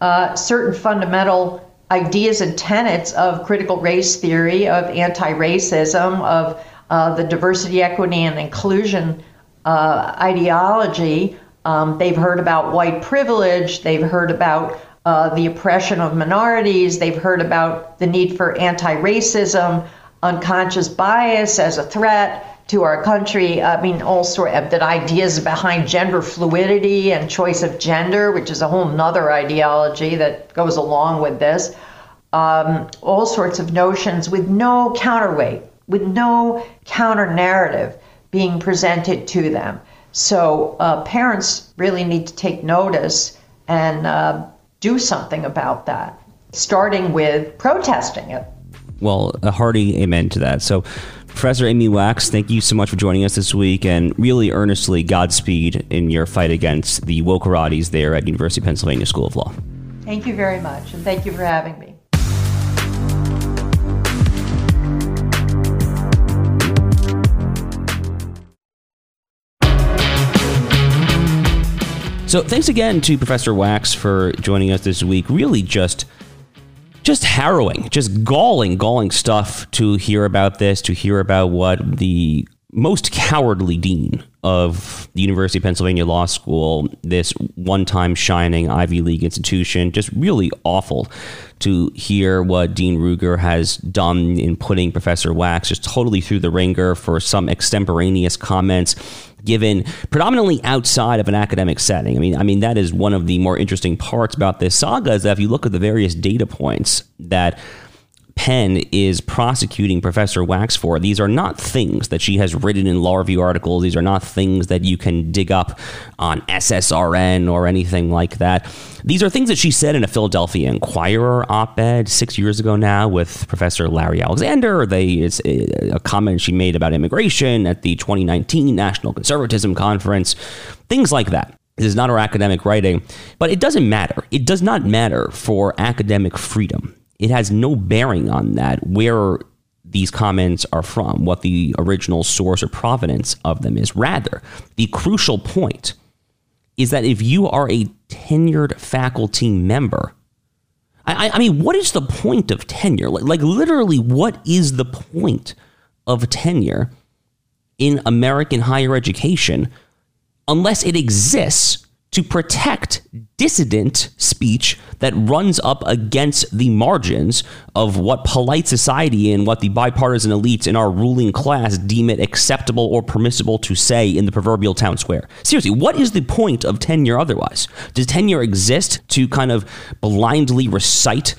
B: uh, certain fundamental ideas and tenets of critical race theory, of anti racism, of uh, the diversity, equity, and inclusion uh, ideology. Um, they've heard about white privilege, they've heard about uh, the oppression of minorities, they've heard about the need for anti racism, unconscious bias as a threat to our country. I mean, all sort of the ideas behind gender fluidity and choice of gender, which is a whole nother ideology that goes along with this. Um, all sorts of notions with no counterweight, with no counter narrative being presented to them. So uh, parents really need to take notice and uh, do something about that, starting with protesting it.
A: Well, a hearty amen to that. So, Professor Amy Wax, thank you so much for joining us this week and really earnestly Godspeed in your fight against the woke there at University of Pennsylvania School of Law.
B: Thank you very much, and thank you for having me.
A: So, thanks again to Professor Wax for joining us this week. Really, just just harrowing, just galling, galling stuff to hear about this, to hear about what the most cowardly dean of the University of Pennsylvania Law School, this one time shining Ivy League institution, just really awful to hear what Dean Ruger has done in putting Professor Wax just totally through the wringer for some extemporaneous comments given predominantly outside of an academic setting. I mean, I mean that is one of the more interesting parts about this saga is that if you look at the various data points that Penn is prosecuting Professor Wax for. These are not things that she has written in law review articles. These are not things that you can dig up on SSRN or anything like that. These are things that she said in a Philadelphia Inquirer op ed six years ago now with Professor Larry Alexander. They, it's uh, a comment she made about immigration at the 2019 National Conservatism Conference, things like that. This is not her academic writing, but it doesn't matter. It does not matter for academic freedom it has no bearing on that where these comments are from, what the original source or provenance of them is. Rather, the crucial point is that if you are a tenured faculty member, I, I mean, what is the point of tenure? Like, like, literally, what is the point of tenure in American higher education unless it exists to protect dissident speech that runs up against the margins of what polite society and what the bipartisan elites in our ruling class deem it acceptable or permissible to say in the proverbial town square. Seriously, what is the point of tenure otherwise? Does tenure exist to kind of blindly recite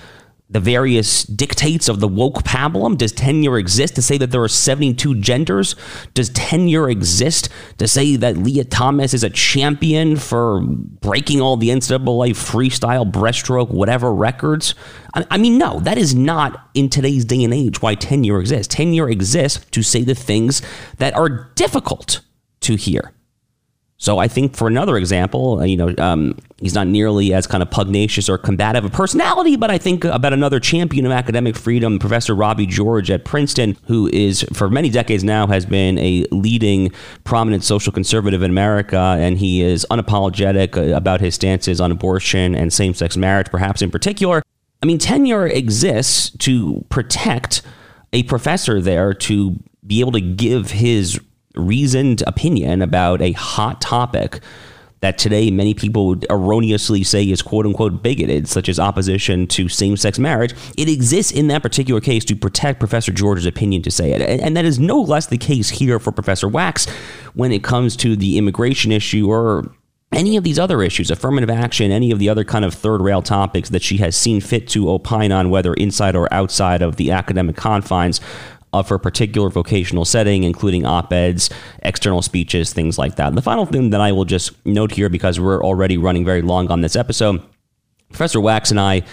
A: the various dictates of the woke pablum? Does tenure exist to say that there are 72 genders? Does tenure exist to say that Lia Thomas is a champion for breaking all the NCAA freestyle breaststroke, whatever records? I, I mean, no, that is not in today's day and age why tenure exists. Tenure exists to say the things that are difficult to hear. So I think for another example, uh, you know, um, he's not nearly as kind of pugnacious or combative a personality, but I think about another champion of academic freedom, Professor Robby George at Princeton, who is for many decades now has been a leading prominent social conservative in America, and he is unapologetic uh, about his stances on abortion and same-sex marriage, perhaps in particular. I mean, tenure exists to protect a professor there to be able to give his reasoned opinion about a hot topic that today many people would erroneously say is quote unquote bigoted, such as opposition to same sex marriage, it exists in that particular case to protect Professor George's opinion to say it. And, that is no less the case here for Professor Wax when it comes to the immigration issue or any of these other issues, affirmative action, any of the other kind of third rail topics that she has seen fit to opine on, whether inside or outside of the academic confines uh, for a particular vocational setting, including op eds, external speeches, things like that. And the final thing that I will just note here, because we're already running very long on this episode, Professor Wax and I.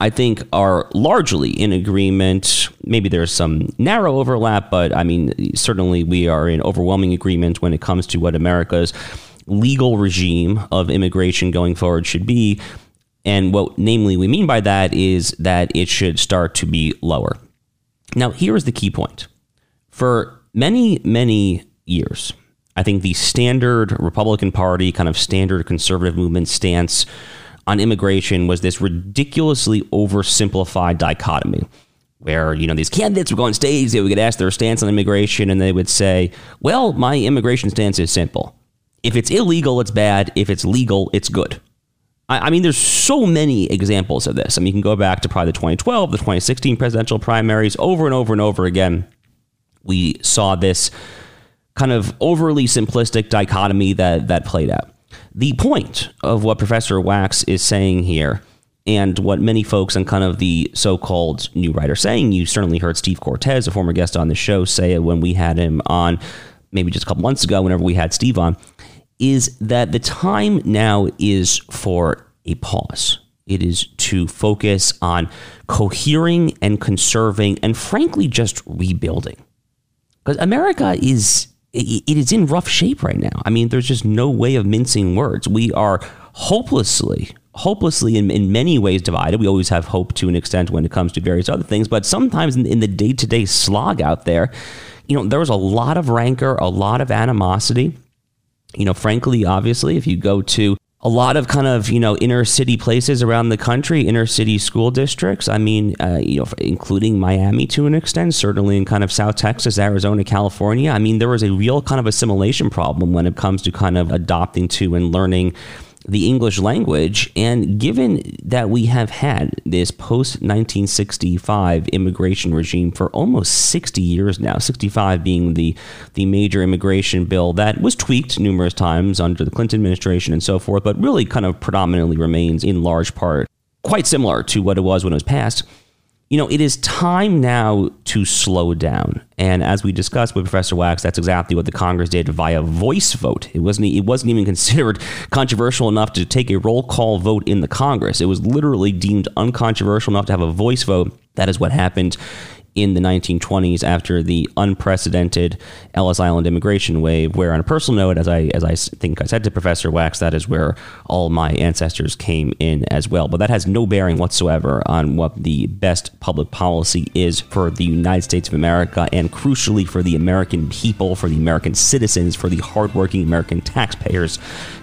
A: I think are largely in agreement. Maybe there's some narrow overlap, but I mean, certainly we are in overwhelming agreement when it comes to what America's legal regime of immigration going forward should be. And what, namely, we mean by that is that it should start to be lower. Now, here is the key point. For many, many years, I think the standard Republican Party, kind of standard conservative movement stance on immigration was this ridiculously oversimplified dichotomy where, you know, these candidates would go on stage, they would get asked their stance on immigration, and they would say, well, my immigration stance is simple. If it's illegal, it's bad. If it's legal, it's good. I, mean, there's so many examples of this. I mean, you can go back to probably the 2012, the 2016 presidential primaries over and over and over again. We saw this kind of overly simplistic dichotomy that that played out. The point of what Professor Wax is saying here, and what many folks and kind of the so-called new right are saying, you certainly heard Steve Cortes, a former guest on the show, say it when we had him on, maybe just a couple months ago, whenever we had Steve on is that the time now is for a pause. It is to focus on cohering and conserving and frankly just rebuilding. Because America is it is in rough shape right now. I mean, there's just no way of mincing words. We are hopelessly, hopelessly in, in many ways divided. We always have hope to an extent when it comes to various other things, but sometimes in, in the day to day slog out there, you know, there was a lot of rancor, a lot of animosity you know, frankly, obviously, if you go to a lot of kind of you know inner city places around the country, inner city school districts. I mean, uh, you know, including Miami to an extent, certainly in kind of South Texas, Arizona, California. I mean, there was a real kind of assimilation problem when it comes to kind of adopting to and learning the English language. And given that we have had this post 1965 immigration regime for almost 60 years now, 65 being the, the major immigration bill that was tweaked numerous times under the Clinton administration and so forth, but really kind of predominantly remains in large part quite similar to what it was when it was passed you know, it is time now to slow down. And as we discussed with Professor Wax, that's exactly what the Congress did via voice vote. It wasn't it wasn't even [LAUGHS] considered controversial enough to take a roll call vote in the Congress. It was literally deemed uncontroversial enough to have a voice vote. That is what happened in the 1920s after the unprecedented Ellis Island immigration wave. Where, on a personal note, as I as I think I said to Professor Wax, that is where all my ancestors came in as well. But that has no bearing whatsoever on what the best public policy is for the United States of America, and crucially for the American people, for the American citizens, for the hardworking American taxpayers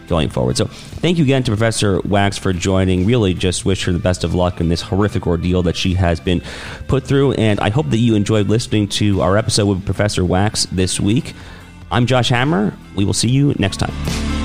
A: going forward. So thank you again to Professor Wax for joining. Really just wish her the best of luck in this horrific ordeal that she has been put through. And I hope that you enjoyed listening to our episode with Professor Wax this week. I'm Josh Hammer. We will see you next time.